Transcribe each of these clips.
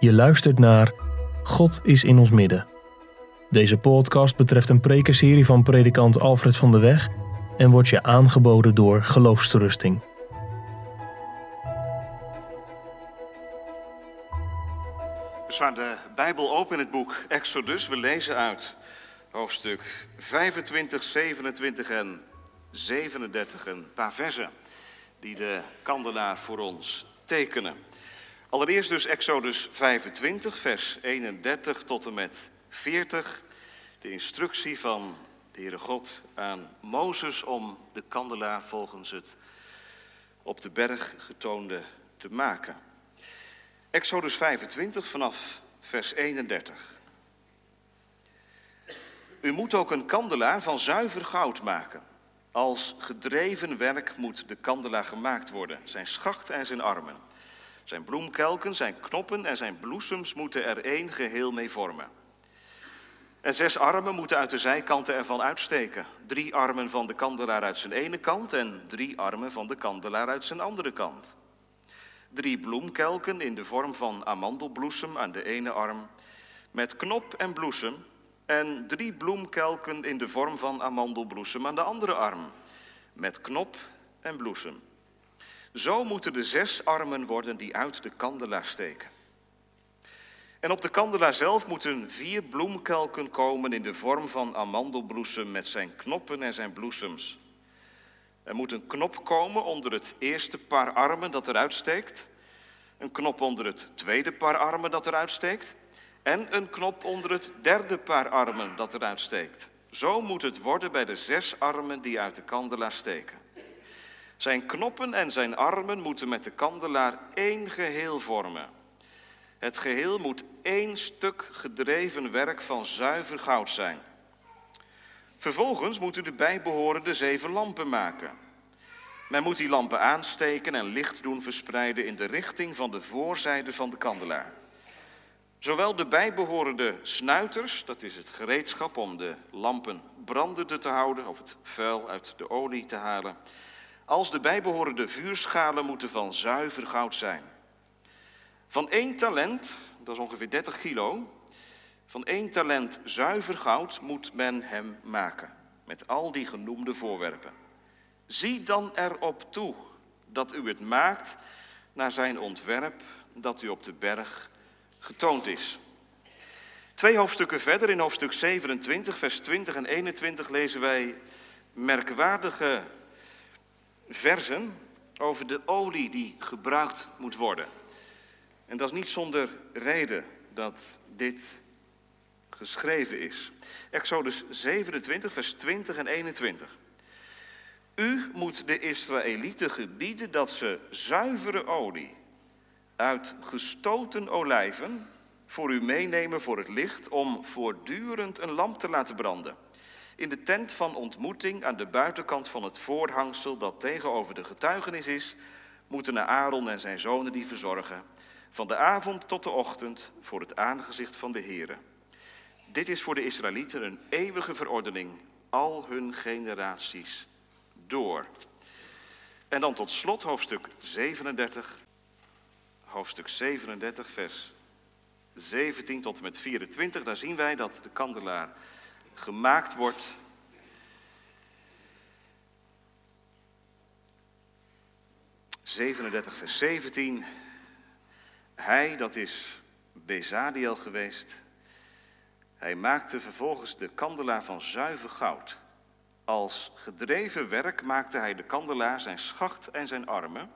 Je luistert naar God is in ons midden. Deze podcast betreft een prekenserie van predikant Alfred van de Weg en wordt je aangeboden door Geloofsterusting. We slaan de Bijbel open in het boek Exodus. We lezen uit hoofdstuk 25, 27 en 37 een paar versen die de kandelaar voor ons tekenen. Allereerst dus Exodus 25, vers 31 tot en met 40. De instructie van de Heere God aan Mozes om de kandelaar volgens het op de berg getoonde te maken. Exodus 25 vanaf vers 31. U moet ook een kandelaar van zuiver goud maken. Als gedreven werk moet de kandelaar gemaakt worden, zijn schacht en zijn armen. Zijn bloemkelken, zijn knoppen en zijn bloesems moeten er één geheel mee vormen. En zes armen moeten uit de zijkanten ervan uitsteken. Drie armen van de kandelaar uit zijn ene kant en drie armen van de kandelaar uit zijn andere kant. Drie bloemkelken in de vorm van amandelbloesem aan de ene arm, met knop en bloesem. En drie bloemkelken in de vorm van amandelbloesem aan de andere arm, met knop en bloesem. Zo moeten de zes armen worden die uit de kandelaar steken. En op de kandelaar zelf moeten vier bloemkelken komen in de vorm van amandelbloesem met zijn knoppen en zijn bloesems. Er moet een knop komen onder het eerste paar armen dat eruit steekt, een knop onder het tweede paar armen dat eruit steekt en een knop onder het derde paar armen dat eruit steekt. Zo moet het worden bij de zes armen die uit de kandelaar steken. Zijn knoppen en zijn armen moeten met de kandelaar één geheel vormen. Het geheel moet één stuk gedreven werk van zuiver goud zijn. Vervolgens moet u de bijbehorende zeven lampen maken. Men moet die lampen aansteken en licht doen verspreiden in de richting van de voorzijde van de kandelaar. Zowel de bijbehorende snuiters, dat is het gereedschap om de lampen brandende te houden of het vuil uit de olie te halen, als de bijbehorende vuurschalen moeten van zuiver goud zijn. Van één talent, dat is ongeveer 30 kilo, van één talent zuiver goud moet men hem maken, met al die genoemde voorwerpen. Zie dan erop toe dat u het maakt naar zijn ontwerp dat u op de berg getoond is. Twee hoofdstukken verder, in hoofdstuk 27, vers 20 en 21, lezen wij merkwaardige versen over de olie die gebruikt moet worden. En dat is niet zonder reden dat dit geschreven is. Exodus 27, vers 20 en 21. U moet de Israëlieten gebieden dat ze zuivere olie uit gestoten olijven voor u meenemen voor het licht om voortdurend een lamp te laten branden. In de tent van ontmoeting aan de buitenkant van het voorhangsel dat tegenover de getuigenis is, moeten Aaron en zijn zonen die verzorgen, van de avond tot de ochtend voor het aangezicht van de Here. Dit is voor de Israëlieten een eeuwige verordening, al hun generaties door. En dan tot slot hoofdstuk 37, hoofdstuk 37, vers 17 tot en met 24. Daar zien wij dat de kandelaar gemaakt wordt. ...37 vers 17... Hij, dat is Bezadiel geweest... ...hij maakte vervolgens de kandelaar van zuiver goud... Als gedreven werk maakte hij de kandelaar, zijn schacht en zijn armen.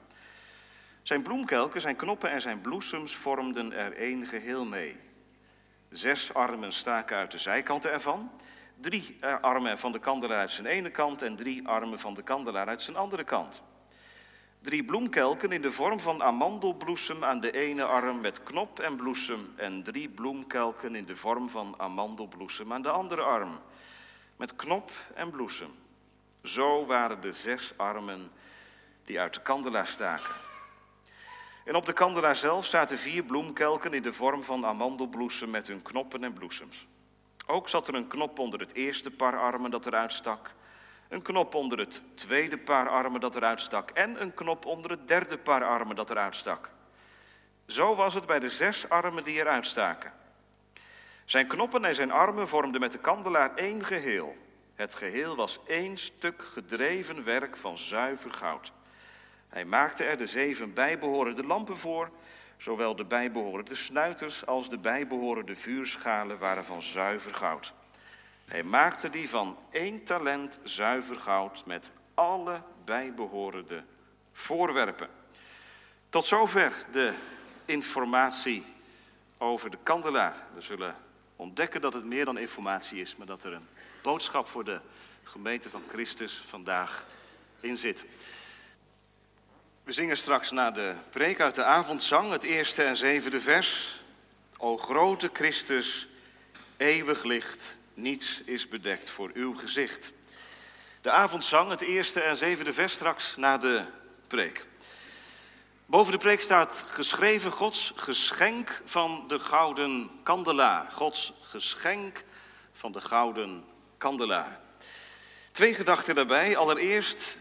Zijn bloemkelken, zijn knoppen en zijn bloesems vormden er één geheel mee. Zes armen staken uit de zijkanten ervan. Drie armen van de kandelaar uit zijn ene kant en drie armen van de kandelaar uit zijn andere kant. Drie bloemkelken in de vorm van amandelbloesem aan de ene arm met knop en bloesem. En drie bloemkelken in de vorm van amandelbloesem aan de andere arm met knop en bloesem. Zo waren de zes armen die uit de kandelaar staken. En op de kandelaar zelf zaten vier bloemkelken in de vorm van amandelbloesem met hun knoppen en bloesems. Ook zat er een knop onder het eerste paar armen dat eruit stak, een knop onder het tweede paar armen dat eruit stak en een knop onder het derde paar armen dat eruit stak. Zo was het bij de zes armen die eruit staken. Zijn knoppen en zijn armen vormden met de kandelaar één geheel. Het geheel was één stuk gedreven werk van zuiver goud. Hij maakte er de zeven bijbehorende lampen voor. Zowel de bijbehorende snuiters als de bijbehorende vuurschalen waren van zuiver goud. Hij maakte die van één talent zuiver goud met alle bijbehorende voorwerpen. Tot zover de informatie over de kandelaar. We zullen ontdekken dat het meer dan informatie is, maar dat er een boodschap voor de gemeente van Christus vandaag in zit. We zingen straks na de preek uit de avondzang, het eerste en zevende vers. O grote Christus, eeuwig licht, niets is bedekt voor uw gezicht. De avondzang, het eerste en zevende vers straks na de preek. Boven de preek staat geschreven Gods geschenk van de gouden kandelaar. Gods geschenk van de gouden kandelaar. Twee gedachten daarbij. Allereerst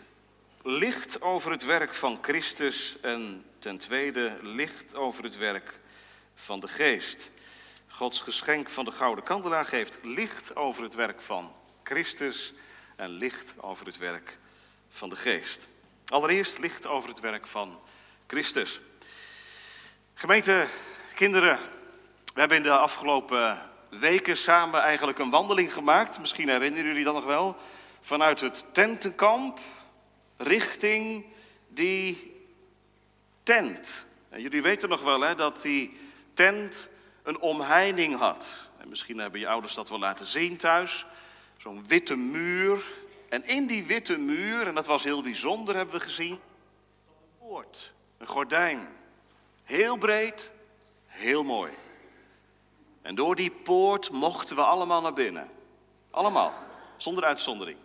licht over het werk van Christus en ten tweede licht over het werk van de geest. Gods geschenk van de gouden kandelaar geeft licht over het werk van Christus en licht over het werk van de geest. Allereerst licht over het werk van Christus. Gemeente, kinderen, we hebben in de afgelopen weken samen eigenlijk een wandeling gemaakt. Misschien herinneren jullie dat nog wel. Vanuit het tentenkamp richting die tent. En jullie weten nog wel hè, dat die tent een omheining had. En misschien hebben je ouders dat wel laten zien thuis. Zo'n witte muur. En in die witte muur, en dat was heel bijzonder, hebben we gezien, een poort, een gordijn. Heel breed, heel mooi. En door die poort mochten we allemaal naar binnen. Allemaal, zonder uitzondering.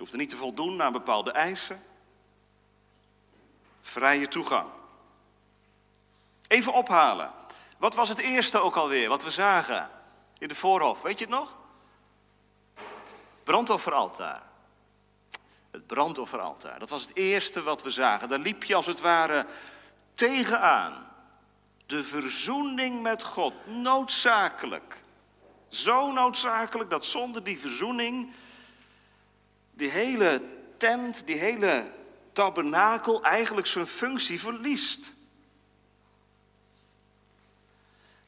Je hoefde niet te voldoen aan bepaalde eisen. Vrije toegang. Even ophalen. Wat was het eerste ook alweer wat we zagen in de voorhof? Weet je het nog? Brandofferaltaar. Het brandofferaltaar. Dat was het eerste wat we zagen. Daar liep je als het ware tegenaan. De verzoening met God. Noodzakelijk. Zo noodzakelijk dat zonder die verzoening die hele tent, die hele tabernakel eigenlijk zijn functie verliest.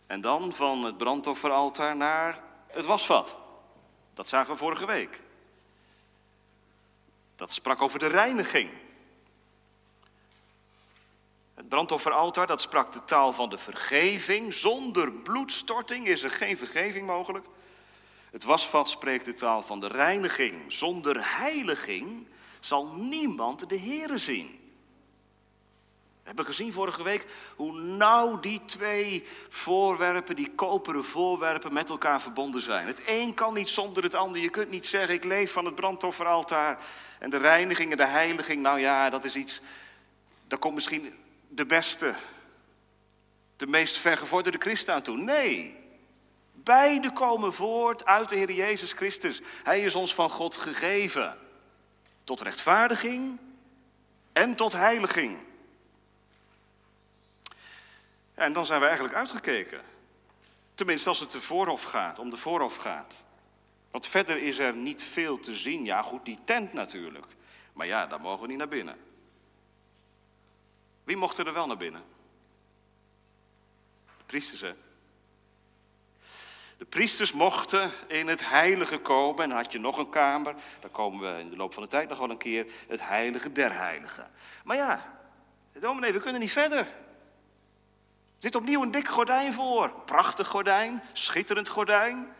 En dan van het brandofferaltaar naar het wasvat. Dat zagen we vorige week. Dat sprak over de reiniging. Het brandofferaltaar, dat sprak de taal van de vergeving. Zonder bloedstorting is er geen vergeving mogelijk. Het wasvat spreekt de taal van de reiniging. Zonder heiliging zal niemand de Here zien. We hebben gezien vorige week hoe nauw die twee voorwerpen, die koperen voorwerpen, met elkaar verbonden zijn. Het een kan niet zonder het ander. Je kunt niet zeggen, ik leef van het brandofferaltaar en de reiniging en de heiliging. Nou ja, dat is iets, daar komt misschien de beste, de meest vergevorderde christen aan toe. Nee, beide komen voort uit de Heer Jezus Christus. Hij is ons van God gegeven. Tot rechtvaardiging en tot heiliging. En dan zijn we eigenlijk uitgekeken. Tenminste, als het de voorhof gaat, om de voorhof gaat. Want verder is er niet veel te zien. Ja, goed, die tent natuurlijk. Maar ja, daar mogen we niet naar binnen. Wie mocht er wel naar binnen? De priesters, hè? De priesters mochten in het heilige komen. En dan had je nog een kamer. Daar komen we in de loop van de tijd nog wel een keer. Het heilige der heiligen. Maar ja, dominee, we kunnen niet verder. Er zit opnieuw een dik gordijn voor. Prachtig gordijn, schitterend gordijn.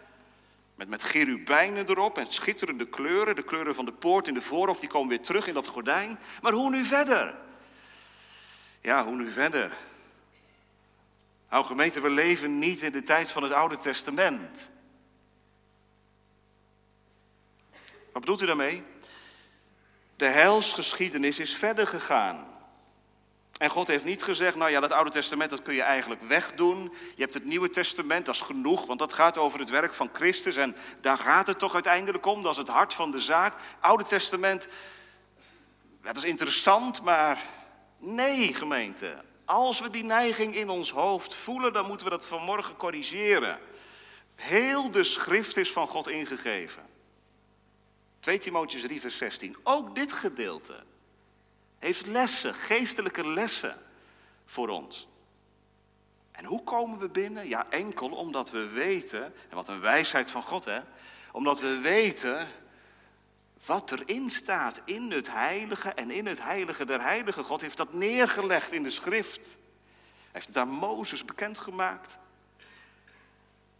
Met, met gerubijnen erop en schitterende kleuren. De kleuren van de poort in de voorhof, die komen weer terug in dat gordijn. Maar hoe nu verder? Ja, hoe nu verder? Nou gemeente, we leven niet in de tijd van het Oude Testament. Wat bedoelt u daarmee? De heilsgeschiedenis is verder gegaan. En God heeft niet gezegd, nou ja, dat Oude Testament dat kun je eigenlijk wegdoen. Je hebt het Nieuwe Testament, dat is genoeg, want dat gaat over het werk van Christus. En daar gaat het toch uiteindelijk om, dat is het hart van de zaak. Oude Testament, dat is interessant, maar nee gemeente. Als we die neiging in ons hoofd voelen, dan moeten we dat vanmorgen corrigeren. Heel de schrift is van God ingegeven. 2 Timotheus 3, vers 16. Ook dit gedeelte heeft lessen, geestelijke lessen voor ons. En hoe komen we binnen? Ja, enkel omdat we weten, en wat een wijsheid van God hè, omdat we weten wat erin staat in het heilige en in het heilige der heiligen. God heeft dat neergelegd in de schrift. Hij heeft het aan Mozes bekendgemaakt.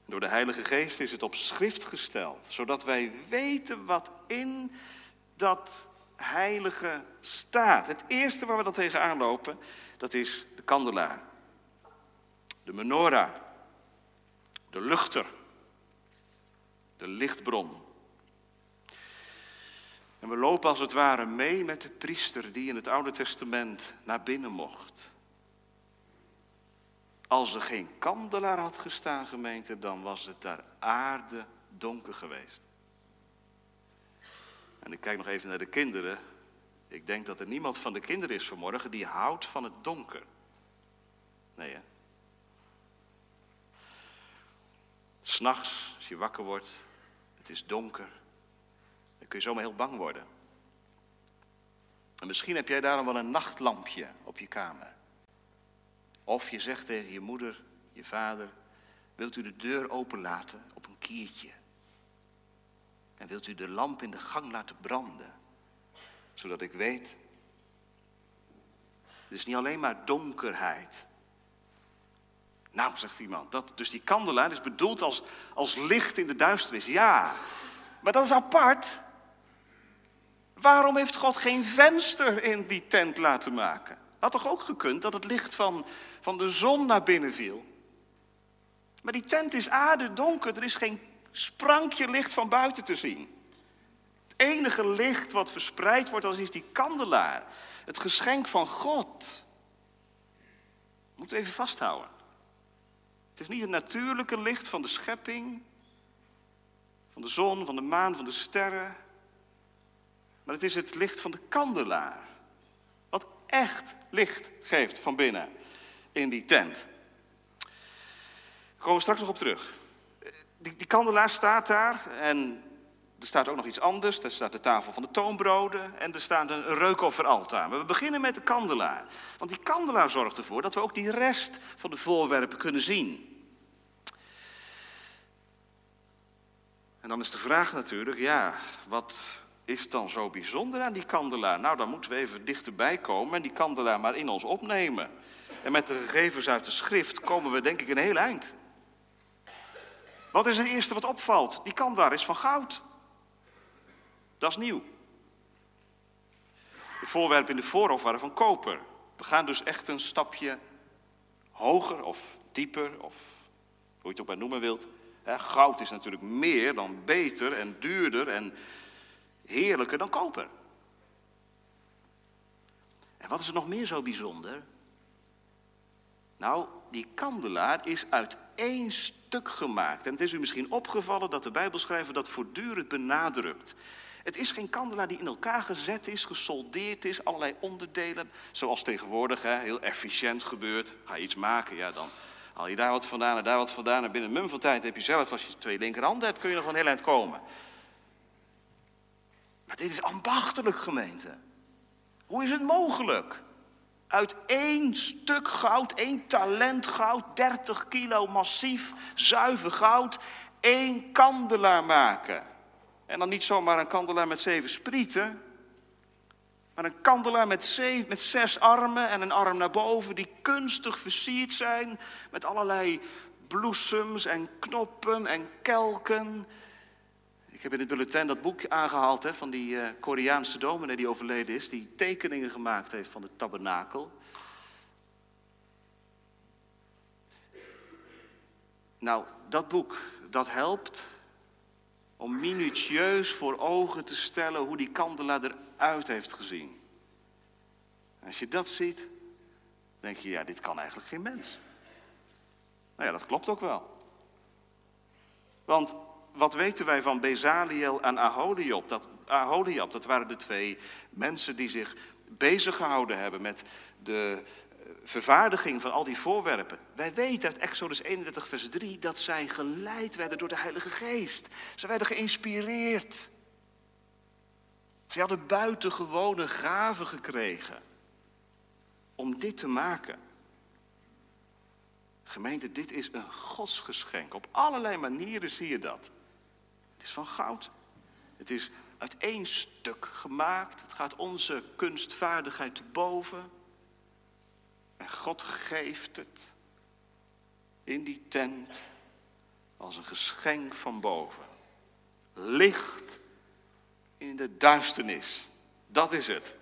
Door de Heilige Geest is het op schrift gesteld, zodat wij weten wat in dat heilige staat. Het eerste waar we dan tegenaan lopen, dat is de kandelaar. De menorah, de luchter, de lichtbron. En we lopen als het ware mee met de priester die in het Oude Testament naar binnen mocht. Als er geen kandelaar had gestaan, gemeente, dan was het daar aarde donker geweest. En ik kijk nog even naar de kinderen. Ik denk dat er niemand van de kinderen is vanmorgen die houdt van het donker. Nee, hè? S'nachts, als je wakker wordt, het is donker, kun je zomaar heel bang worden. En misschien heb jij daarom wel een nachtlampje op je kamer. Of je zegt tegen je moeder, je vader, wilt u de deur openlaten op een kiertje? En wilt u de lamp in de gang laten branden? Zodat ik weet, het is niet alleen maar donkerheid. Nou, zegt iemand, dat, dus die kandelaar is bedoeld als, als licht in de duisternis. Ja, maar dat is apart. Waarom heeft God geen venster in die tent laten maken? Had toch ook gekund dat het licht van, van de zon naar binnen viel? Maar die tent is donker. er is geen sprankje licht van buiten te zien. Het enige licht wat verspreid wordt, dat is die kandelaar. Het geschenk van God. Moeten we even vasthouden. Het is niet het natuurlijke licht van de schepping, van de zon, van de maan, van de sterren. Maar het is het licht van de kandelaar. Wat echt licht geeft van binnen in die tent. Daar komen we straks nog op terug. Die, die kandelaar staat daar en er staat ook nog iets anders. Er staat de tafel van de toonbroden en er staat een reukofferaltaar. Maar we beginnen met de kandelaar. Want die kandelaar zorgt ervoor dat we ook die rest van de voorwerpen kunnen zien. En dan is de vraag natuurlijk, ja, wat is dan zo bijzonder aan die kandelaar? Nou, dan moeten we even dichterbij komen en die kandelaar maar in ons opnemen. En met de gegevens uit de schrift komen we denk ik een heel eind. Wat is het eerste wat opvalt? Die kandelaar is van goud. Dat is nieuw. De voorwerpen in de voorhof waren van koper. We gaan dus echt een stapje hoger of dieper, of hoe je het ook maar noemen wilt. Goud is natuurlijk meer dan beter en duurder en heerlijker dan koper. En wat is er nog meer zo bijzonder? Nou, die kandelaar is uit één stuk gemaakt. En het is u misschien opgevallen dat de Bijbelschrijver dat voortdurend benadrukt. Het is geen kandelaar die in elkaar gezet is, gesoldeerd is, allerlei onderdelen. Zoals tegenwoordig heel efficiënt gebeurt. Ga je iets maken, ja, dan haal je daar wat vandaan en daar wat vandaan. En binnen een mum van tijd heb je zelf, als je twee linkerhanden hebt, kun je nog een heel eind komen. Maar dit is ambachtelijk, gemeente. Hoe is het mogelijk? Uit één stuk goud, één talent goud, 30 kilo massief, zuiver goud, één kandelaar maken. En dan niet zomaar een kandelaar met zeven sprieten, maar een kandelaar met, zeven, met zes armen en een arm naar boven, die kunstig versierd zijn met allerlei bloesems en knoppen en kelken. Ik heb in het bulletin dat boek aangehaald hè, van die uh, Koreaanse dominee die overleden is, die tekeningen gemaakt heeft van de tabernakel. Nou, dat boek, dat helpt om minutieus voor ogen te stellen hoe die kandelaar eruit heeft gezien. als je dat ziet, denk je, ja, dit kan eigenlijk geen mens. Nou ja, dat klopt ook wel. Want wat weten wij van Bezaliel en Aholiab? Dat, Aholiab, dat waren de twee mensen die zich bezig gehouden hebben met de vervaardiging van al die voorwerpen. Wij weten uit Exodus 31, vers 3 dat zij geleid werden door de Heilige Geest. Ze werden geïnspireerd. Ze hadden buitengewone gaven gekregen om dit te maken. Gemeente, dit is een godsgeschenk. Op allerlei manieren zie je dat. Het is van goud. Het is uit één stuk gemaakt. Het gaat onze kunstvaardigheid te boven. En God geeft het in die tent als een geschenk van boven. Licht in de duisternis. Dat is het.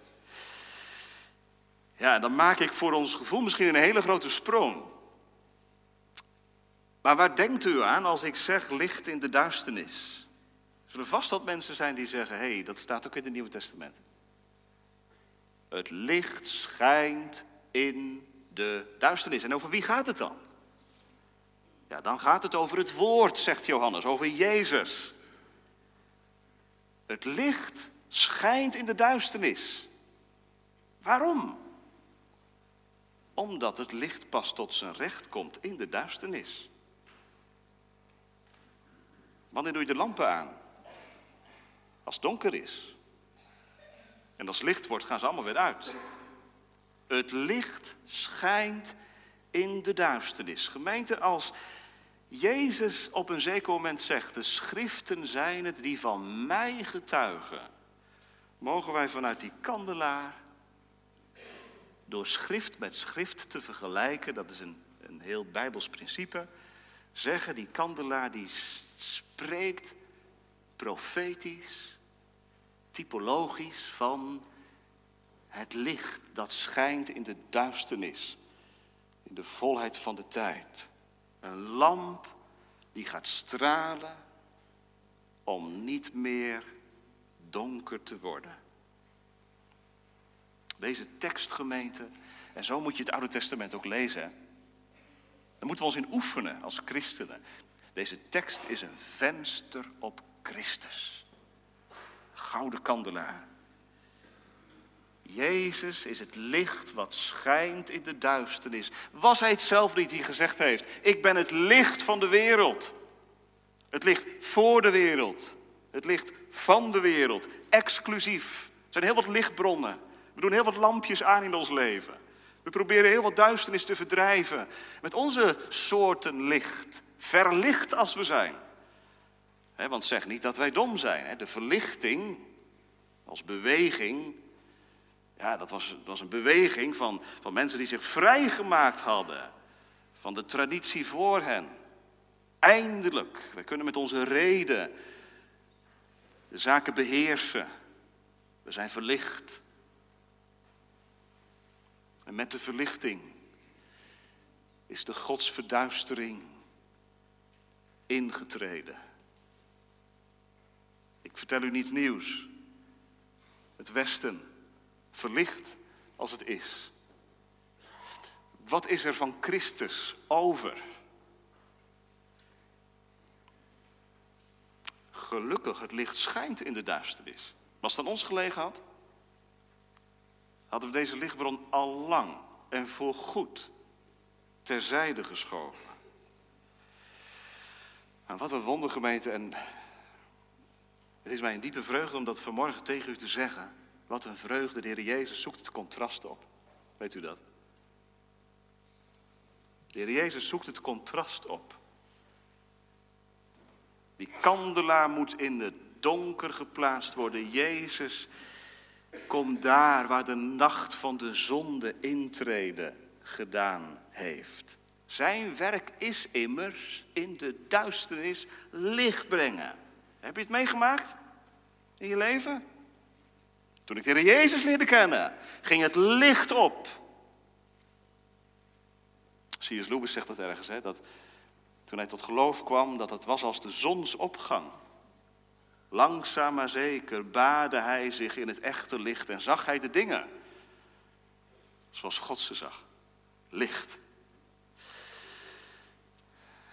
Ja, dan maak ik voor ons gevoel misschien een hele grote sprong. Maar waar denkt u aan als ik zeg licht in de duisternis? Zullen vast wat mensen zijn die zeggen: hé, hey, dat staat ook in het Nieuwe Testament. Het licht schijnt in de duisternis. En over wie gaat het dan? Ja, dan gaat het over het woord, zegt Johannes, over Jezus. Het licht schijnt in de duisternis. Waarom? Omdat het licht pas tot zijn recht komt in de duisternis. Wanneer doe je de lampen aan? Als het donker is. En als licht wordt, gaan ze allemaal weer uit. Het licht schijnt in de duisternis. Gemeente, als Jezus op een zeker moment zegt, de schriften zijn het die van mij getuigen, mogen wij vanuit die kandelaar, door schrift met schrift te vergelijken, dat is een, een heel bijbels principe, zeggen die kandelaar die spreekt profetisch, typologisch van het licht dat schijnt in de duisternis, in de volheid van de tijd. Een lamp die gaat stralen om niet meer donker te worden. Deze tekstgemeente, en zo moet je het Oude Testament ook lezen. Daar moeten we ons in oefenen als christenen. Deze tekst is een venster op Christus. Gouden kandelaar. Jezus is het licht wat schijnt in de duisternis. Was hij het zelf niet die gezegd heeft: Ik ben het licht van de wereld. Het licht voor de wereld. Het licht van de wereld. Exclusief. Er zijn heel wat lichtbronnen. We doen heel wat lampjes aan in ons leven. We proberen heel wat duisternis te verdrijven. Met onze soorten licht. Verlicht als we zijn. Want zeg niet dat wij dom zijn. De verlichting als beweging ja, dat was, dat was een beweging van, van mensen die zich vrijgemaakt hadden van de traditie voor hen. Eindelijk, wij kunnen met onze reden de zaken beheersen. We zijn verlicht. En met de verlichting is de godsverduistering ingetreden. Ik vertel u niets nieuws. Het Westen verlicht als het is. Wat is er van Christus over? Gelukkig, het licht schijnt in de duisternis. Was het aan ons gelegen had, hadden we deze lichtbron al lang en voorgoed terzijde geschoven. En wat een wondergemeente. En het is mij een diepe vreugde om dat vanmorgen tegen u te zeggen. Wat een vreugde. De Heer Jezus zoekt het contrast op. Weet u dat? De Heer Jezus zoekt het contrast op. Die kandelaar moet in het donker geplaatst worden. Jezus komt daar waar de nacht van de zonde intrede gedaan heeft. Zijn werk is immers in de duisternis licht brengen. Heb je het meegemaakt in je leven? Toen ik de Heer Jezus leerde kennen, ging het licht op. C.S. Lewis zegt dat ergens, hè, dat toen hij tot geloof kwam, dat het was als de zonsopgang. Langzaam maar zeker baarde hij zich in het echte licht en zag hij de dingen zoals God ze zag. Licht.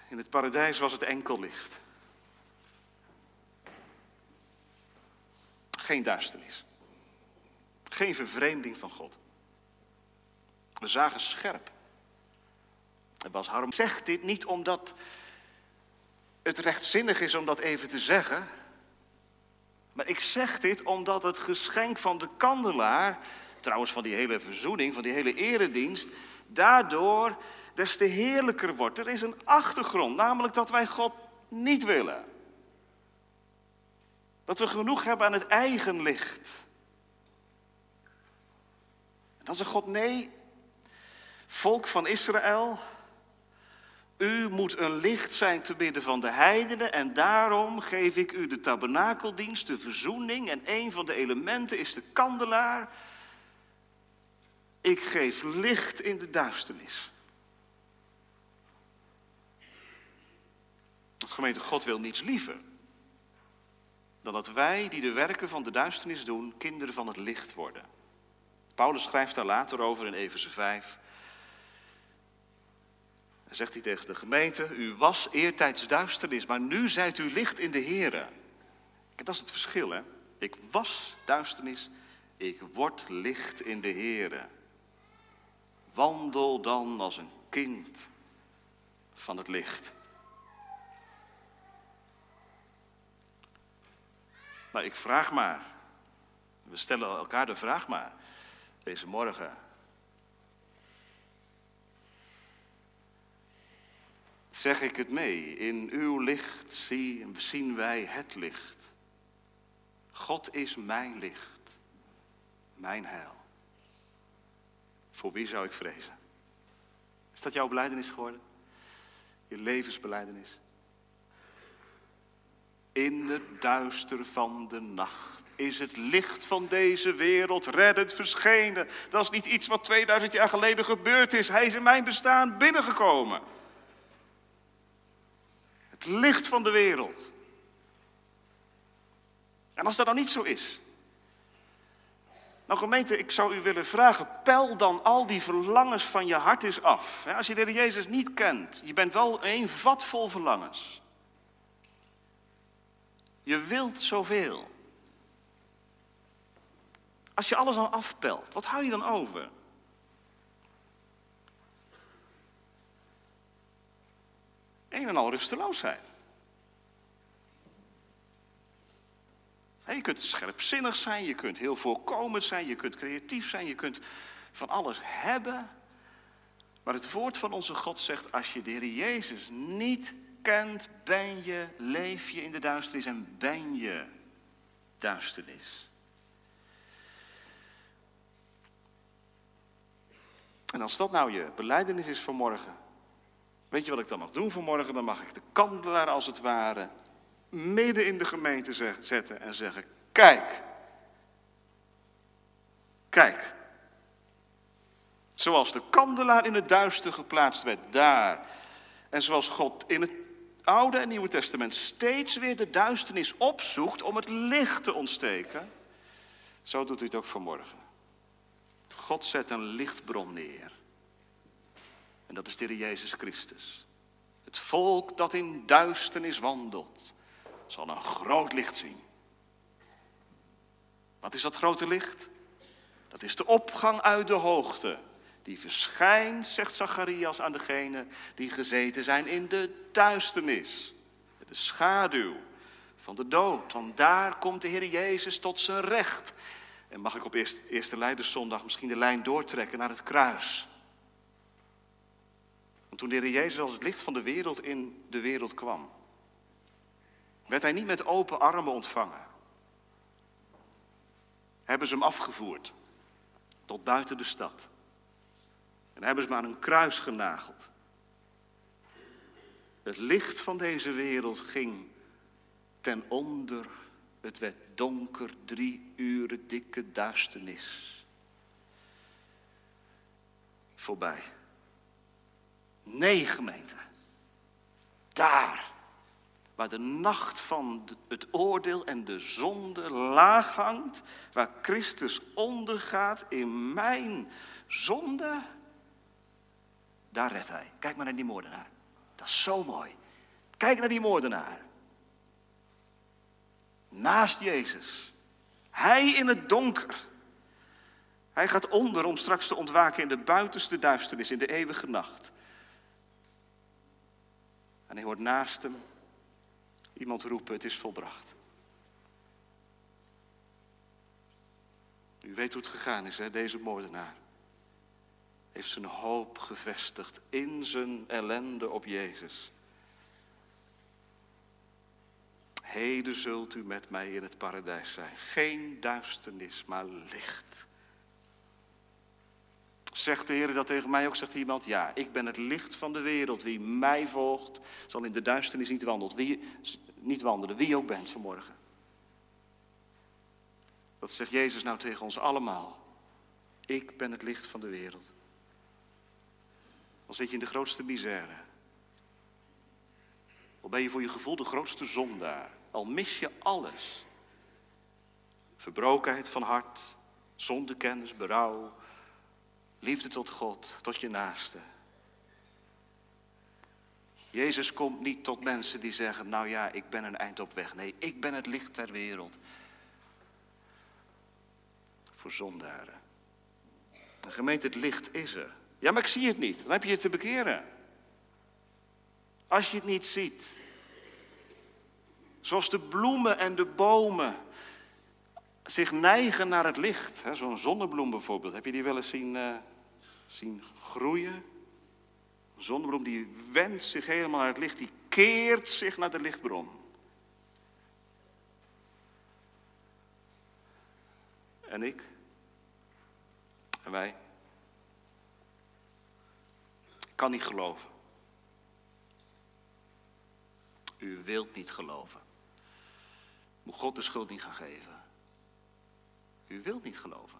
In het paradijs was het enkel licht. Geen duisternis. Geen vervreemding van God. We zagen scherp. En Bas Harm zegt dit niet omdat het rechtzinnig is om dat even te zeggen. Maar ik zeg dit omdat het geschenk van de kandelaar, trouwens van die hele verzoening, van die hele eredienst, daardoor des te heerlijker wordt. Er is een achtergrond, namelijk dat wij God niet willen. Dat we genoeg hebben aan het eigen licht. Dan zegt God, nee, volk van Israël, u moet een licht zijn te midden van de heidenen en daarom geef ik u de tabernakeldienst, de verzoening en een van de elementen is de kandelaar. Ik geef licht in de duisternis. Gemeente, God wil niets liever dan dat wij die de werken van de duisternis doen, kinderen van het licht worden. Paulus schrijft daar later over in Efeze 5. Dan zegt hij tegen de gemeente, u was eertijds duisternis, maar nu zijt u licht in de Here. Dat is het verschil, hè. Ik was duisternis, ik word licht in de Here. Wandel dan als een kind van het licht. Ik vraag maar, we stellen elkaar de vraag maar, deze morgen. Zeg ik het mee, in uw licht zien wij het licht. God is mijn licht, mijn heil. Voor wie zou ik vrezen? Is dat jouw beleidenis geworden? Je levensbeleidenis? In het duister van de nacht is het licht van deze wereld reddend verschenen. Dat is niet iets wat 2000 jaar geleden gebeurd is. Hij is in mijn bestaan binnengekomen. Het licht van de wereld. En als dat dan niet zo is. Nou gemeente, ik zou u willen vragen, pel dan al die verlangens van je hart eens af. Als je de Jezus niet kent, je bent wel een vat vol verlangens. Je wilt zoveel. Als je alles dan afpelt, wat hou je dan over? Een en al rusteloosheid. Je kunt scherpzinnig zijn, je kunt heel voorkomend zijn, je kunt creatief zijn, je kunt van alles hebben. Maar het woord van onze God zegt, als je de Heer Jezus niet kent, ben je, leef je in de duisternis en ben je duisternis. En als dat nou je beleidenis is voor morgen, weet je wat ik dan mag doen voor morgen? Dan mag ik de kandelaar als het ware midden in de gemeente zetten en zeggen, kijk, kijk. Zoals de kandelaar in het duister geplaatst werd daar. En zoals God in het Oude en Nieuwe Testament steeds weer de duisternis opzoekt om het licht te ontsteken, zo doet hij het ook vanmorgen. God zet een lichtbron neer. En dat is de Jezus Christus. Het volk dat in duisternis wandelt, zal een groot licht zien. Wat is dat grote licht? Dat is de opgang uit de hoogte die verschijnt, zegt Zacharias aan degenen die gezeten zijn in de duisternis. De schaduw van de dood. Want daar komt de Heer Jezus tot zijn recht. En mag ik op eerste, Leiderszondag misschien de lijn doortrekken naar het kruis. Want toen de Heer Jezus als het licht van de wereld in de wereld kwam, werd hij niet met open armen ontvangen. Hebben ze hem afgevoerd tot buiten de stad. En hebben ze maar een kruis genageld. Het licht van deze wereld ging ten onder. Het werd donker, drie uren dikke duisternis. Voorbij. Nee, gemeente. Daar, waar de nacht van het oordeel en de zonde laag hangt, waar Christus ondergaat in mijn zonde daar redt hij. Kijk maar naar die moordenaar. Dat is zo mooi. Kijk naar die moordenaar. Naast Jezus. Hij in het donker. Hij gaat onder om straks te ontwaken in de buitenste duisternis, in de eeuwige nacht. En hij hoort naast hem iemand roepen, het is volbracht. U weet hoe het gegaan is, hè? deze moordenaar. Heeft zijn hoop gevestigd in zijn ellende op Jezus. Heden zult u met mij in het paradijs zijn. Geen duisternis, maar licht. Zegt de Heer dat tegen mij ook? Zegt iemand, ja, ik ben het licht van de wereld. Wie mij volgt, zal in de duisternis niet, wandelt. Wie, niet wandelen, wie ook bent vanmorgen. Dat zegt Jezus nou tegen ons allemaal. Ik ben het licht van de wereld. Dan zit je in de grootste misère. Al ben je voor je gevoel de grootste zondaar. Al mis je alles. Verbrokenheid van hart, zondekennis, berouw, liefde tot God, tot je naaste. Jezus komt niet tot mensen die zeggen, nou ja, ik ben een eind op weg. Nee, ik ben het licht ter wereld. Voor zondaren. De gemeente, het licht is er. Ja, maar ik zie het niet. Dan heb je je te bekeren. Als je het niet ziet. Zoals de bloemen en de bomen zich neigen naar het licht. Zo'n zonnebloem bijvoorbeeld. Heb je die wel eens zien, uh, zien groeien? Een zonnebloem die wendt zich helemaal naar het licht. Die keert zich naar de lichtbron. En ik? En wij? Kan niet geloven. U wilt niet geloven. Moet God de schuld niet gaan geven. U wilt niet geloven.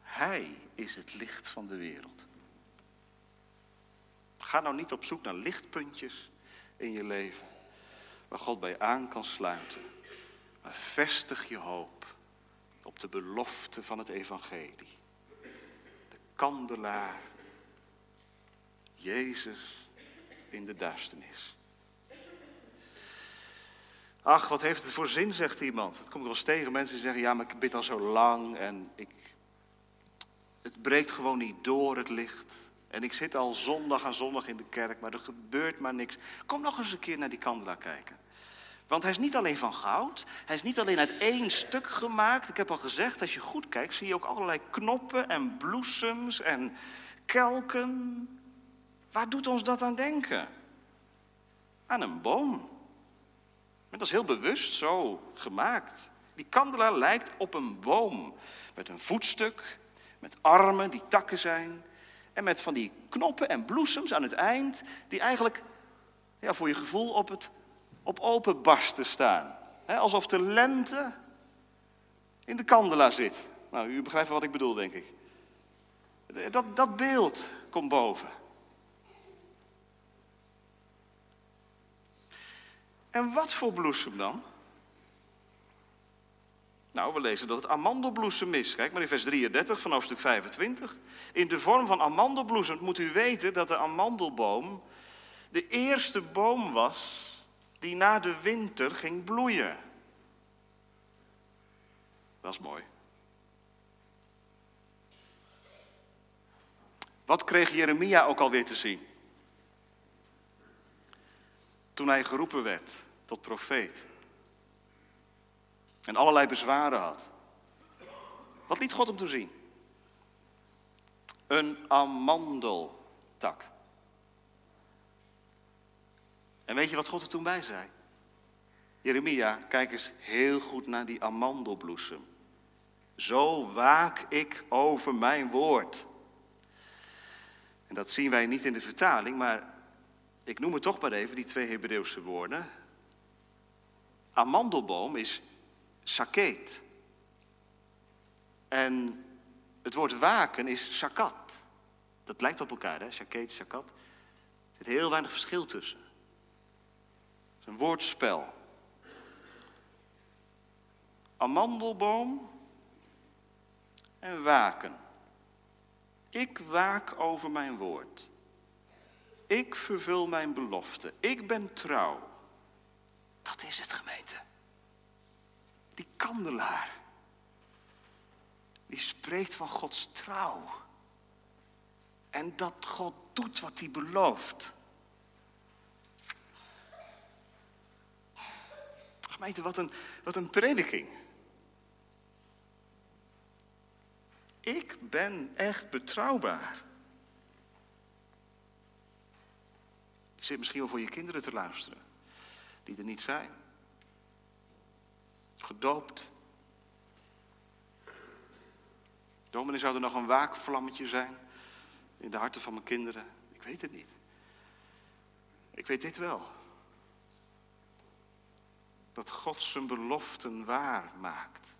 Hij is het licht van de wereld. Ga nou niet op zoek naar lichtpuntjes in je leven waar God bij aan kan sluiten. Maar vestig je hoop op de belofte van het evangelie kandelaar. Jezus in de duisternis. Ach, wat heeft het voor zin, zegt iemand. Het komt wel eens tegen. Mensen zeggen, ja, maar ik bid al zo lang en ik... Het breekt gewoon niet door, het licht. En ik zit al zondag aan zondag in de kerk, maar er gebeurt maar niks. Kom nog eens een keer naar die kandelaar kijken. Want hij is niet alleen van goud, hij is niet alleen uit één stuk gemaakt. Ik heb al gezegd, als je goed kijkt, zie je ook allerlei knoppen en bloesems en kelken. Waar doet ons dat aan denken? Aan een boom. Dat is heel bewust zo gemaakt. Die kandelaar lijkt op een boom. Met een voetstuk, met armen die takken zijn. En met van die knoppen en bloesems aan het eind, die eigenlijk ja, voor je gevoel op het op open barsten staan. alsof de lente in de kandelaar zit. Nou, u begrijpt wat ik bedoel, denk ik. Dat, dat beeld komt boven. En wat voor bloesem dan? Nou, we lezen dat het amandelbloesem is. Kijk maar in vers 33 van hoofdstuk 25. In de vorm van amandelbloesem moet u weten dat de amandelboom de eerste boom was die na de winter ging bloeien. Dat is mooi. Wat kreeg Jeremia ook alweer te zien? Toen hij geroepen werd tot profeet. En allerlei bezwaren had. Wat liet God hem toen zien? Een amandeltak. En weet je wat God er toen bij zei? Jeremia, kijk eens heel goed naar die amandelbloesem. Zo waak ik over mijn woord. En dat zien wij niet in de vertaling, maar ik noem het toch maar even, die twee Hebreeuwse woorden. Amandelboom is saket. En het woord waken is sakat. Dat lijkt op elkaar, hè? Saket, sakat. Er zit heel weinig verschil tussen een woordspel. Amandelboom en waken. Ik waak over mijn woord. Ik vervul mijn belofte. Ik ben trouw. Dat is het gemeente. Die kandelaar, die spreekt van Gods trouw. En dat God doet wat hij belooft. Gemeente, wat een, wat een prediking. Ik ben echt betrouwbaar. Je zit misschien wel voor je kinderen te luisteren, die er niet zijn. Gedoopt. Dominee zou er nog een waakvlammetje zijn in de harten van mijn kinderen. Ik weet het niet. Ik weet dit wel. Dat God zijn beloften waar maakt.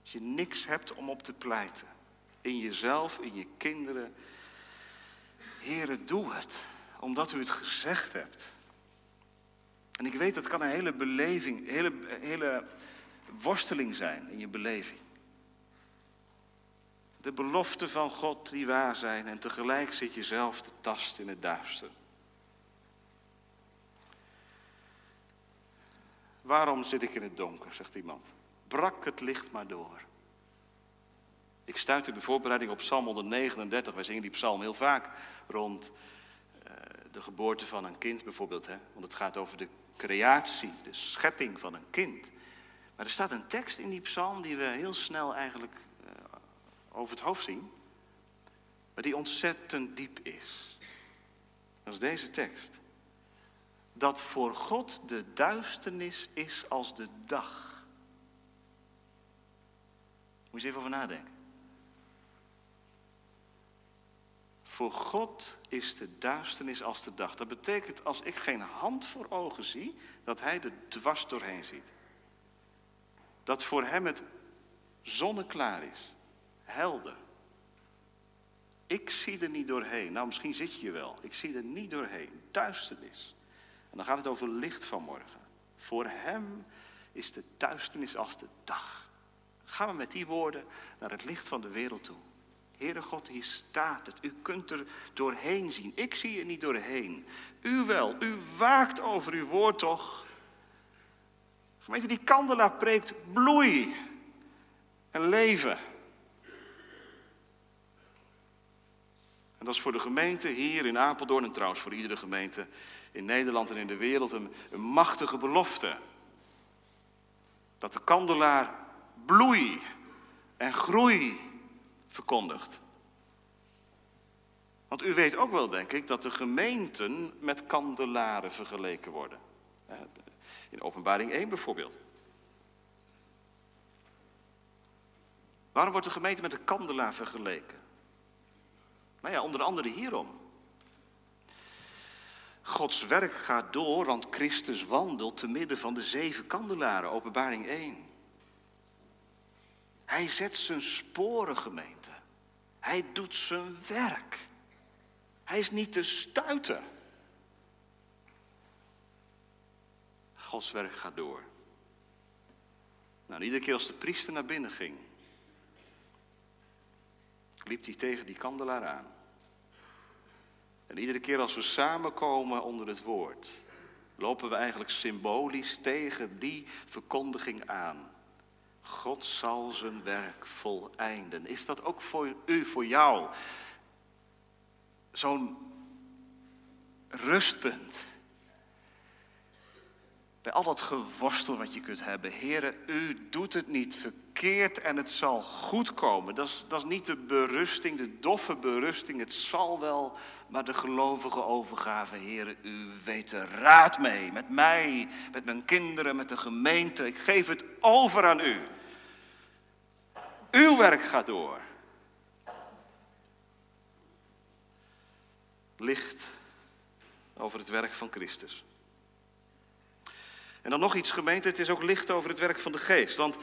Als je niks hebt om op te pleiten. In jezelf, in je kinderen. Heere, doe het. Omdat u het gezegd hebt. En ik weet, dat kan een hele beleving, hele, hele worsteling zijn in je beleving. De beloften van God die waar zijn en tegelijk zit je zelf te tast in het duister. Waarom zit ik in het donker, zegt iemand. Brak het licht maar door. Ik stuit in de voorbereiding op Psalm 139. Wij zingen die psalm heel vaak rond uh, de geboorte van een kind bijvoorbeeld. Hè? Want het gaat over de creatie, de schepping van een kind. Maar er staat een tekst in die psalm die we heel snel eigenlijk uh, over het hoofd zien. Maar die ontzettend diep is. Dat is deze tekst. Dat voor God de duisternis is als de dag. Moet je eens even over nadenken. Voor God is de duisternis als de dag. Dat betekent als ik geen hand voor ogen zie, dat Hij er dwars doorheen ziet. Dat voor Hem het zonneklaar is, helder. Ik zie er niet doorheen. Nou, misschien zit je wel. Ik zie er niet doorheen. Duisternis. En dan gaat het over licht van morgen. Voor Hem is de duisternis als de dag. Gaan we met die woorden naar het licht van de wereld toe. Heere God, hier staat het. U kunt er doorheen zien. Ik zie er niet doorheen. U wel. U waakt over uw woord toch? Gemeente, die kandelaar preekt bloei en leven. En dat is voor de gemeente hier in Apeldoorn en trouwens voor iedere gemeente in Nederland en in de wereld een, een machtige belofte. Dat de kandelaar bloei en groei verkondigt. Want u weet ook wel, denk ik, dat de gemeenten met kandelaren vergeleken worden. In openbaring 1 bijvoorbeeld. Waarom wordt de gemeente met een kandelaar vergeleken? Nou ja, onder andere hierom. Gods werk gaat door, want Christus wandelt te midden van de zeven kandelaren, openbaring 1. Hij zet zijn sporen, gemeente. Hij doet zijn werk. Hij is niet te stuiten. Gods werk gaat door. Nou, iedere keer als de priester naar binnen ging, liep hij tegen die kandelaar aan. En iedere keer als we samenkomen onder het woord, lopen we eigenlijk symbolisch tegen die verkondiging aan. God zal zijn werk voleinden. Is dat ook voor u, voor jou, zo'n rustpunt? Bij al dat geworstel wat je kunt hebben. Heren, u doet het niet verkeerd en het zal goed komen. Dat is, dat is niet de berusting, de doffe berusting. Het zal wel, maar de gelovige overgave. Heren, u weet er raad mee. Met mij, met mijn kinderen, met de gemeente. Ik geef het over aan u. Uw werk gaat door. Licht over het werk van Christus. En dan nog iets gemeente, het is ook licht over het werk van de geest. Want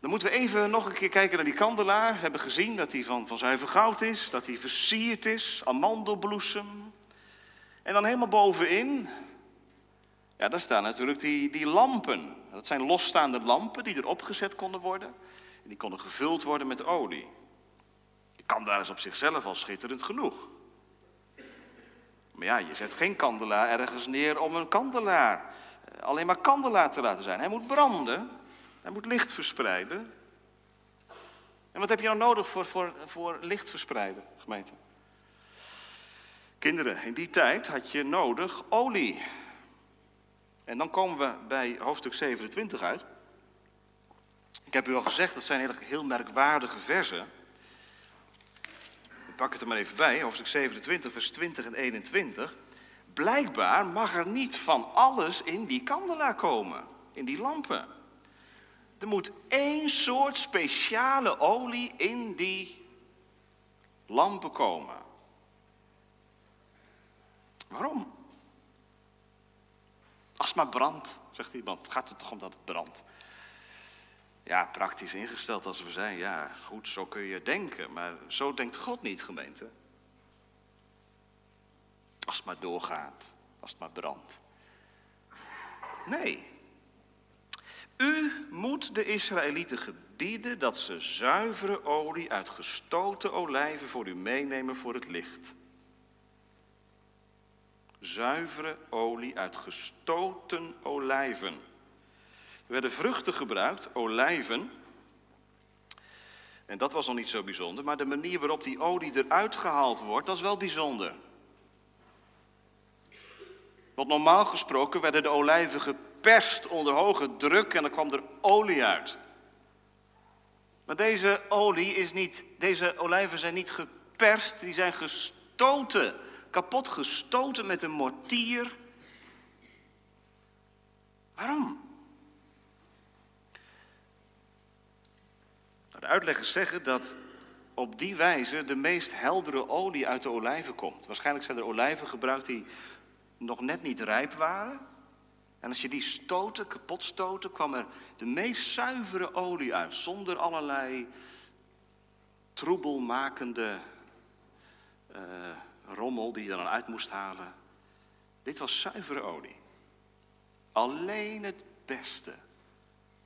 dan moeten we even nog een keer kijken naar die kandelaar. We hebben gezien dat hij van, van zuiver goud is, dat hij versierd is, amandelbloesem. En dan helemaal bovenin, ja, daar staan natuurlijk die, die lampen. Dat zijn losstaande lampen die erop gezet konden worden. En die konden gevuld worden met olie. Die kandelaar is op zichzelf al schitterend genoeg. Maar ja, je zet geen kandelaar ergens neer om een kandelaar, alleen maar kandelaar te laten zijn. Hij moet branden. Hij moet licht verspreiden. En wat heb je nou nodig voor, voor, voor licht verspreiden, gemeente? Kinderen, in die tijd had je nodig olie. En dan komen we bij hoofdstuk 27 uit. Ik heb u al gezegd, dat zijn heel, heel merkwaardige versen. Ik pak het er maar even bij, hoofdstuk 27, vers 20 en 21. Blijkbaar mag er niet van alles in die kandelaar komen, in die lampen. Er moet één soort speciale olie in die lampen komen. Waarom? Als het maar brandt, zegt iemand. Het gaat er toch om dat het brandt. Ja, praktisch ingesteld als we zijn, ja, goed, zo kun je denken. Maar zo denkt God niet, gemeente. Als het maar doorgaat, als het maar brandt. Nee. U moet de Israëlieten gebieden dat ze zuivere olie uit gestoten olijven voor u meenemen voor het licht. Zuivere olie uit gestoten olijven. Er werden vruchten gebruikt, olijven. En dat was nog niet zo bijzonder, maar de manier waarop die olie eruit gehaald wordt, dat is wel bijzonder. Want normaal gesproken werden de olijven geperst onder hoge druk en dan kwam er olie uit. Maar deze olie is niet, deze olijven zijn niet geperst, die zijn gestoten, kapot gestoten met een mortier. Waarom? Nou, de uitleggers zeggen dat op die wijze de meest heldere olie uit de olijven komt. Waarschijnlijk zijn er olijven gebruikt die nog net niet rijp waren. En als je die stoten, kapot stoten, kwam er de meest zuivere olie uit. Zonder allerlei troebelmakende uh, rommel die je dan uit moest halen. Dit was zuivere olie. Alleen het beste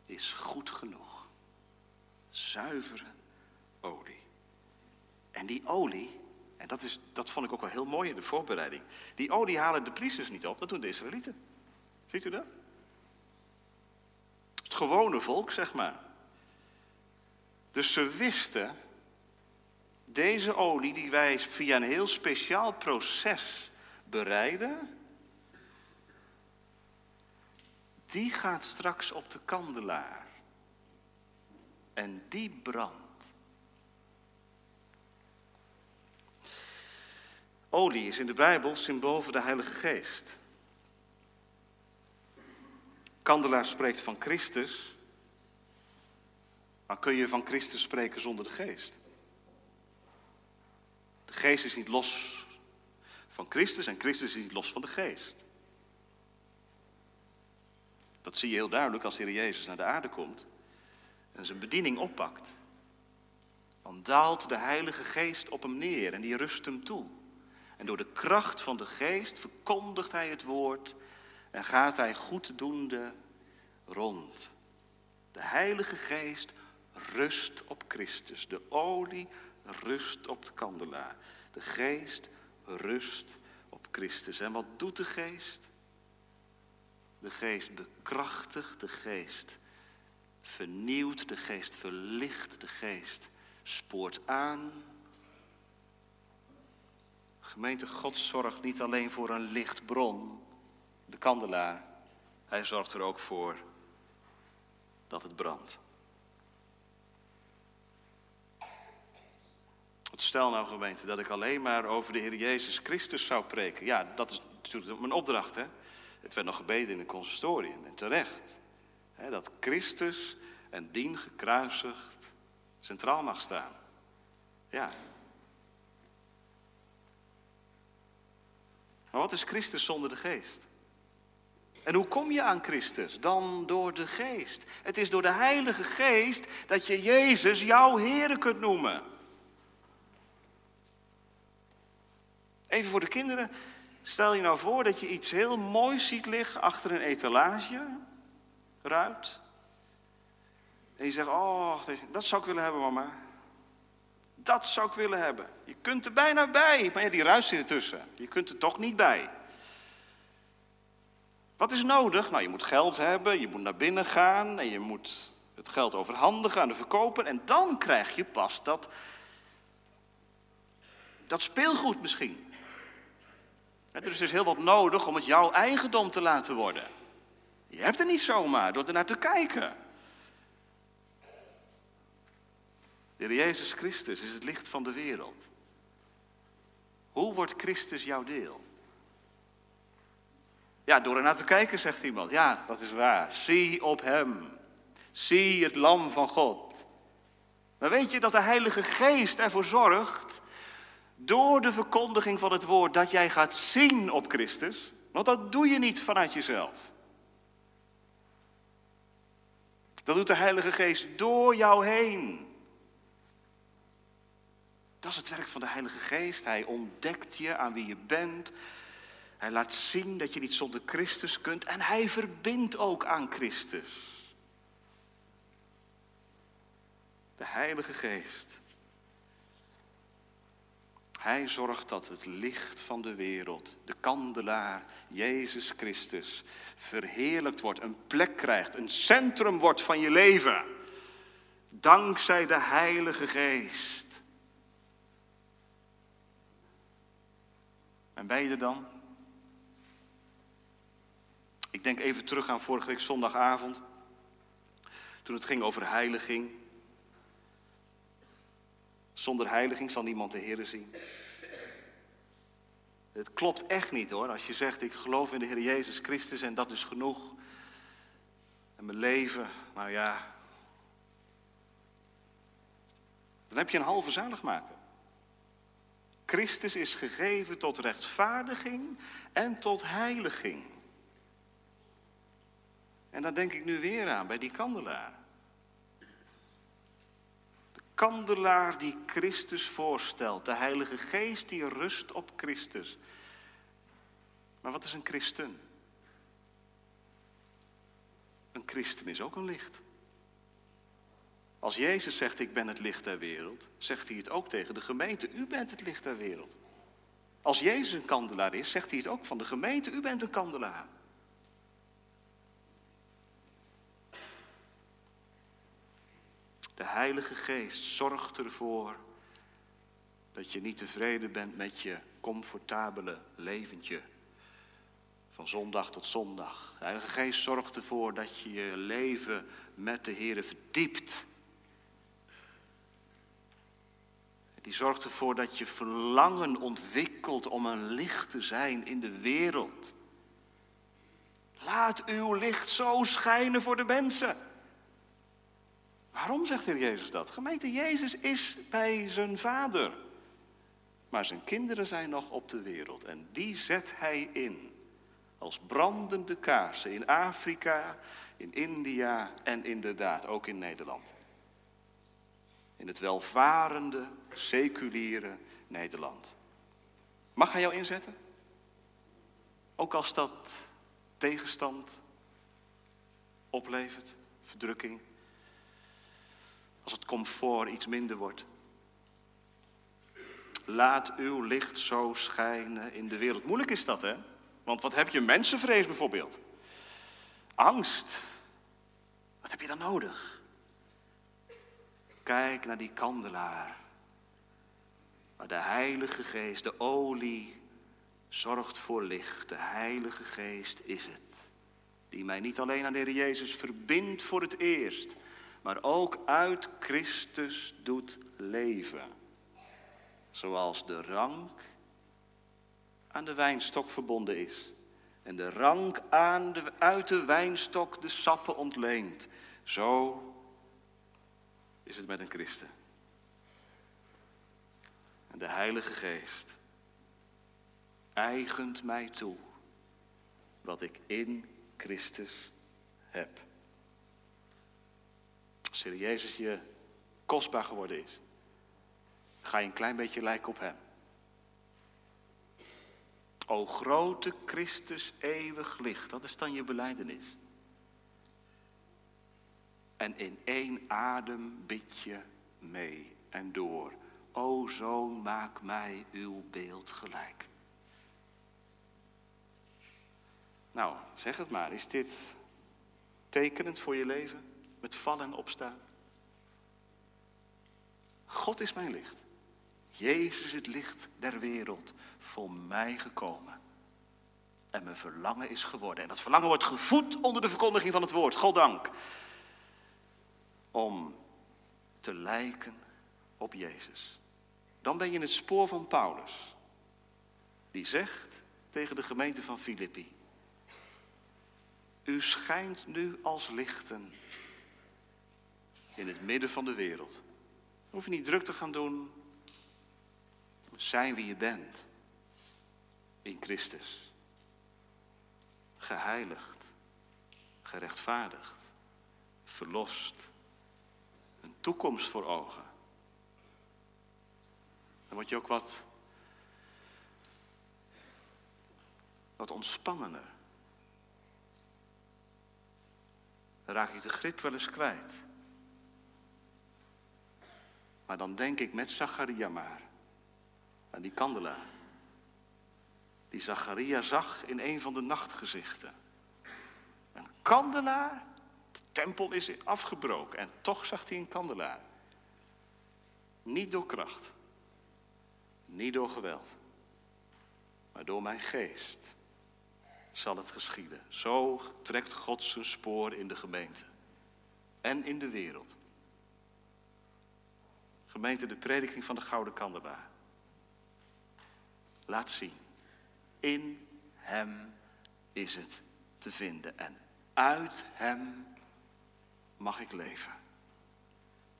is goed genoeg. Zuivere olie. En die olie, en dat, is, dat vond ik ook wel heel mooi in de voorbereiding. Die olie halen de priesters niet op, dat doen de Israëlieten. Ziet u dat? Het gewone volk, zeg maar. Dus ze wisten, deze olie die wij via een heel speciaal proces bereiden, die gaat straks op de kandelaar. En die brandt. Olie is in de Bijbel symbool voor de Heilige Geest. Kandelaar spreekt van Christus. Maar kun je van Christus spreken zonder de geest? De geest is niet los van Christus en Christus is niet los van de geest. Dat zie je heel duidelijk als de Heer Jezus naar de aarde komt en zijn bediening oppakt. Dan daalt de Heilige Geest op hem neer en die rust hem toe. En door de kracht van de geest verkondigt hij het woord en gaat hij goeddoende rond. De Heilige Geest rust op Christus. De olie rust op de kandelaar. De geest rust op Christus. En wat doet de geest? De geest bekrachtigt, de geest vernieuwt, de geest verlicht, de geest spoort aan, Gemeente God zorgt niet alleen voor een lichtbron, de kandelaar. Hij zorgt er ook voor dat het brandt. Stel nou gemeente dat ik alleen maar over de Heer Jezus Christus zou preken. Ja, dat is natuurlijk mijn opdracht. Hè? Het werd nog gebeden in de consistorie en terecht. Hè, dat Christus en dien gekruisigd centraal mag staan. Ja, Maar wat is Christus zonder de geest? En hoe kom je aan Christus? Dan door de geest. Het is door de Heilige Geest dat je Jezus jouw Heer kunt noemen. Even voor de kinderen. Stel je nou voor dat je iets heel moois ziet liggen achter een etalage, ruit. En je zegt, oh, dat zou ik willen hebben, mama. Dat zou ik willen hebben. Je kunt er bijna bij, maar ja, die ruis zit ertussen. Je kunt er toch niet bij. Wat is nodig? Nou, je moet geld hebben, je moet naar binnen gaan en je moet het geld overhandigen aan de verkoper en dan krijg je pas dat, dat speelgoed misschien. Er is dus heel wat nodig om het jouw eigendom te laten worden. Je hebt het niet zomaar door ernaar te kijken. De Heer Jezus Christus is het licht van de wereld. Hoe wordt Christus jouw deel? Ja, door ernaar te kijken, zegt iemand. Ja, dat is waar. Zie op Hem. Zie het Lam van God. Maar weet je dat de Heilige Geest ervoor zorgt, door de verkondiging van het woord, dat jij gaat zien op Christus? Want dat doe je niet vanuit jezelf. Dat doet de Heilige Geest door jou heen. Dat is het werk van de Heilige Geest. Hij ontdekt je aan wie je bent. Hij laat zien dat je niet zonder Christus kunt. En hij verbindt ook aan Christus. De Heilige Geest. Hij zorgt dat het licht van de wereld, de kandelaar, Jezus Christus, verheerlijkt wordt, een plek krijgt, een centrum wordt van je leven. Dankzij de Heilige Geest. En ben je er dan? Ik denk even terug aan vorige week zondagavond. Toen het ging over heiliging. Zonder heiliging zal niemand de Heer zien. Het klopt echt niet hoor, als je zegt ik geloof in de Heer Jezus Christus en dat is genoeg. En mijn leven, nou ja. Dan heb je een halve zaligmaker. Christus is gegeven tot rechtvaardiging en tot heiliging. En daar denk ik nu weer aan bij die kandelaar. De kandelaar die Christus voorstelt, de Heilige Geest die rust op Christus. Maar wat is een christen? Een christen is ook een licht. Als Jezus zegt, ik ben het licht der wereld, zegt hij het ook tegen de gemeente, u bent het licht der wereld. Als Jezus een kandelaar is, zegt hij het ook van de gemeente, u bent een kandelaar. De Heilige Geest zorgt ervoor dat je niet tevreden bent met je comfortabele leventje. Van zondag tot zondag. De Heilige Geest zorgt ervoor dat je je leven met de Heer verdiept. Die zorgt ervoor dat je verlangen ontwikkelt om een licht te zijn in de wereld. Laat uw licht zo schijnen voor de mensen. Waarom zegt Heer Jezus dat? Gemeente, Jezus is bij zijn vader. Maar zijn kinderen zijn nog op de wereld en die zet hij in. Als brandende kaarsen in Afrika, in India en inderdaad ook in Nederland. In het welvarende, seculiere Nederland. Mag hij jou inzetten? Ook als dat tegenstand oplevert, verdrukking. Als het comfort iets minder wordt. Laat uw licht zo schijnen in de wereld. Moeilijk is dat, hè? Want wat heb je? Mensenvrees bijvoorbeeld. Angst. Wat heb je dan nodig? Kijk naar die kandelaar. Maar de Heilige Geest, de olie, zorgt voor licht. De Heilige Geest is het. Die mij niet alleen aan de Heer Jezus verbindt voor het eerst, maar ook uit Christus doet leven. Zoals de rank aan de wijnstok verbonden is. En de rank aan de, uit de wijnstok de sappen ontleent. Zo is het met een christen. En de Heilige Geest eigent mij toe wat ik in Christus heb. Als Jezus je kostbaar geworden is, ga je een klein beetje lijken op Hem. O grote Christus eeuwig licht, dat is dan je beleidenis. En in één adem bid je mee en door. O zoon, maak mij uw beeld gelijk. Nou, zeg het maar. Is dit tekenend voor je leven? met vallen en opstaan. God is mijn licht. Jezus is het licht der wereld voor mij gekomen. En mijn verlangen is geworden. En dat verlangen wordt gevoed onder de verkondiging van het woord. God dank. Om te lijken op Jezus. Dan ben je in het spoor van Paulus. Die zegt tegen de gemeente van Filippi. U schijnt nu als lichten in het midden van de wereld. Hoef je niet druk te gaan doen. Zijn wie je bent in Christus. Geheiligd, gerechtvaardigd, verlost. Een toekomst voor ogen. Dan word je ook wat, wat ontspannender. Dan raak je de grip wel eens kwijt. Maar dan denk ik met Zacharia maar aan die kandelaar. Die Zacharia zag in een van de nachtgezichten. Een kandelaar? Tempel is afgebroken en toch zag hij een kandelaar. Niet door kracht, niet door geweld, maar door mijn geest zal het geschieden. Zo trekt God zijn spoor in de gemeente en in de wereld. Gemeente, de prediking van de Gouden Kandelaar. Laat zien, in Hem is het te vinden en uit Hem mag ik leven.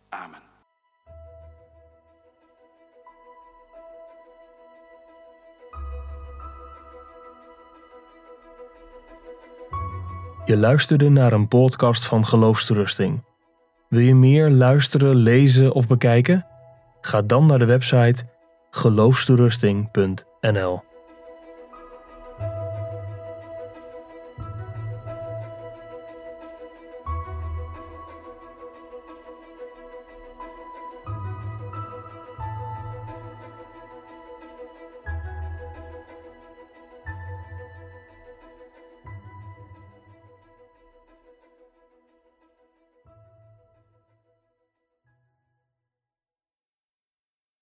Amen. Je luisterde naar een podcast van Geloofsterusting. Wil je meer luisteren, lezen of bekijken? Ga dan naar de website geloofsterusting.nl